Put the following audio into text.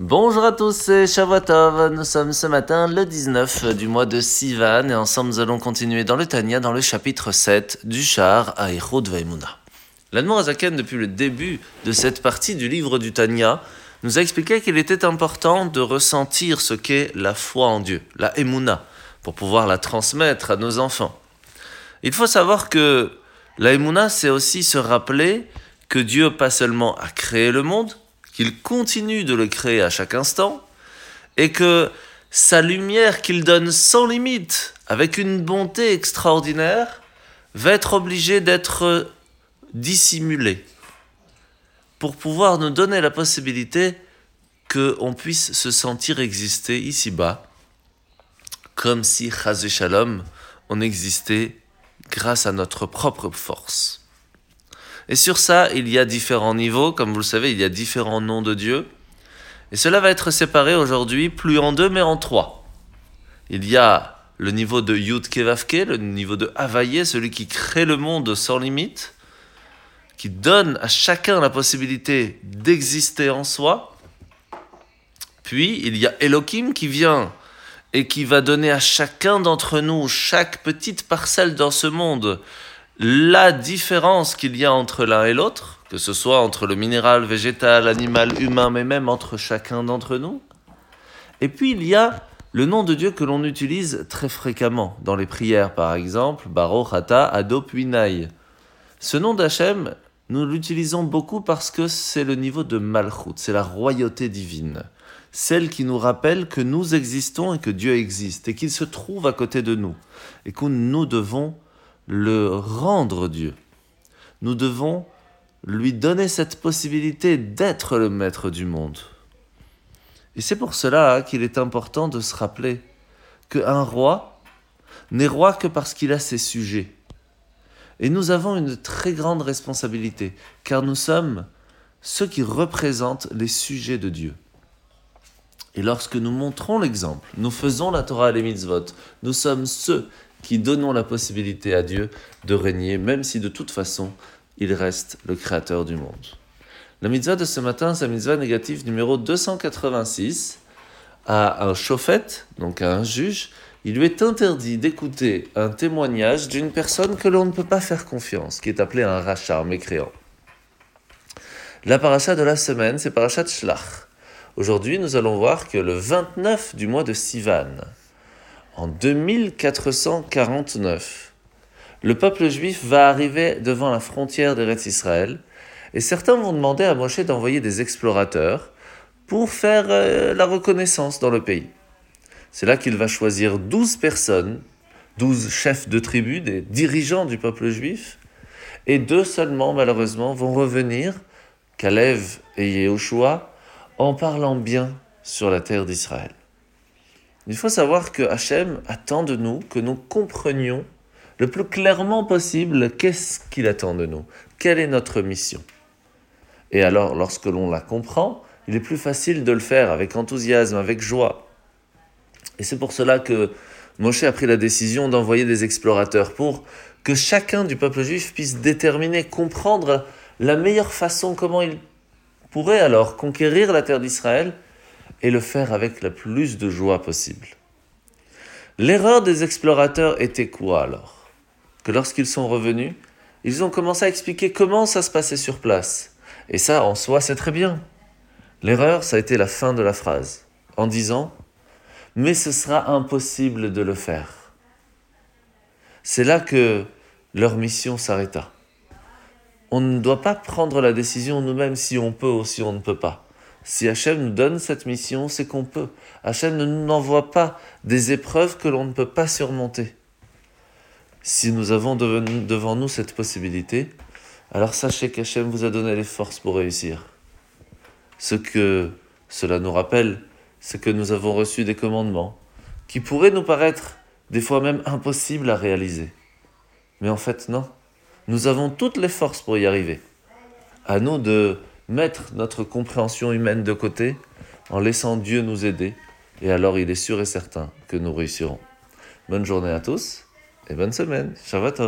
Bonjour à tous, c'est Shavuotov. Nous sommes ce matin le 19 du mois de Sivan et ensemble nous allons continuer dans le Tanya dans le chapitre 7 du char à Echod Vaimuna. L'Admor Azaken, depuis le début de cette partie du livre du Tanya, nous a expliqué qu'il était important de ressentir ce qu'est la foi en Dieu, la Emuna, pour pouvoir la transmettre à nos enfants. Il faut savoir que la Emuna, c'est aussi se rappeler que Dieu pas seulement a créé le monde, qu'il continue de le créer à chaque instant, et que sa lumière qu'il donne sans limite, avec une bonté extraordinaire, va être obligée d'être dissimulée pour pouvoir nous donner la possibilité qu'on puisse se sentir exister ici-bas, comme si, Chazé Shalom, on existait grâce à notre propre force. Et sur ça, il y a différents niveaux, comme vous le savez, il y a différents noms de Dieu. Et cela va être séparé aujourd'hui, plus en deux, mais en trois. Il y a le niveau de Yud Kevavke, le niveau de Havaye, celui qui crée le monde sans limite, qui donne à chacun la possibilité d'exister en soi. Puis il y a Elohim qui vient et qui va donner à chacun d'entre nous, chaque petite parcelle dans ce monde, la différence qu'il y a entre l'un et l'autre, que ce soit entre le minéral, végétal, animal, humain, mais même entre chacun d'entre nous. Et puis il y a le nom de Dieu que l'on utilise très fréquemment dans les prières, par exemple, Baruch Ata Adop Ce nom d'Hachem, nous l'utilisons beaucoup parce que c'est le niveau de Malchut, c'est la royauté divine, celle qui nous rappelle que nous existons et que Dieu existe, et qu'il se trouve à côté de nous, et que nous devons le rendre Dieu. Nous devons lui donner cette possibilité d'être le maître du monde. Et c'est pour cela qu'il est important de se rappeler qu'un roi n'est roi que parce qu'il a ses sujets. Et nous avons une très grande responsabilité, car nous sommes ceux qui représentent les sujets de Dieu. Et lorsque nous montrons l'exemple, nous faisons la Torah et les mitzvot, nous sommes ceux qui donnons la possibilité à Dieu de régner, même si de toute façon, il reste le créateur du monde. La mitzvah de ce matin, c'est la mitzvah négative numéro 286. À un chauffette, donc à un juge, il lui est interdit d'écouter un témoignage d'une personne que l'on ne peut pas faire confiance, qui est appelé un rachat, mécréant. La paracha de la semaine, c'est parachat Shlach. Aujourd'hui, nous allons voir que le 29 du mois de Sivan, en 2449, le peuple juif va arriver devant la frontière d'Eretz Israël et certains vont demander à Moshe d'envoyer des explorateurs pour faire euh, la reconnaissance dans le pays. C'est là qu'il va choisir 12 personnes, 12 chefs de tribus, des dirigeants du peuple juif, et deux seulement, malheureusement, vont revenir, Kalev et Yehoshua, en parlant bien sur la terre d'Israël. Il faut savoir que Hachem attend de nous que nous comprenions le plus clairement possible qu'est-ce qu'il attend de nous, quelle est notre mission. Et alors, lorsque l'on la comprend, il est plus facile de le faire avec enthousiasme, avec joie. Et c'est pour cela que Moshe a pris la décision d'envoyer des explorateurs pour que chacun du peuple juif puisse déterminer, comprendre la meilleure façon comment il pourrait alors conquérir la terre d'Israël et le faire avec la plus de joie possible. L'erreur des explorateurs était quoi alors? Que lorsqu'ils sont revenus, ils ont commencé à expliquer comment ça se passait sur place. Et ça, en soi, c'est très bien. L'erreur, ça a été la fin de la phrase, en disant Mais ce sera impossible de le faire. C'est là que leur mission s'arrêta. On ne doit pas prendre la décision nous-mêmes si on peut ou si on ne peut pas. Si Hachem nous donne cette mission, c'est qu'on peut. Hachem ne nous envoie pas des épreuves que l'on ne peut pas surmonter. Si nous avons devant nous cette possibilité, alors sachez qu'Hachem vous a donné les forces pour réussir. Ce que cela nous rappelle, c'est que nous avons reçu des commandements qui pourraient nous paraître des fois même impossibles à réaliser. Mais en fait, non. Nous avons toutes les forces pour y arriver. À nous de mettre notre compréhension humaine de côté en laissant Dieu nous aider, et alors il est sûr et certain que nous réussirons. Bonne journée à tous et bonne semaine. Shabbat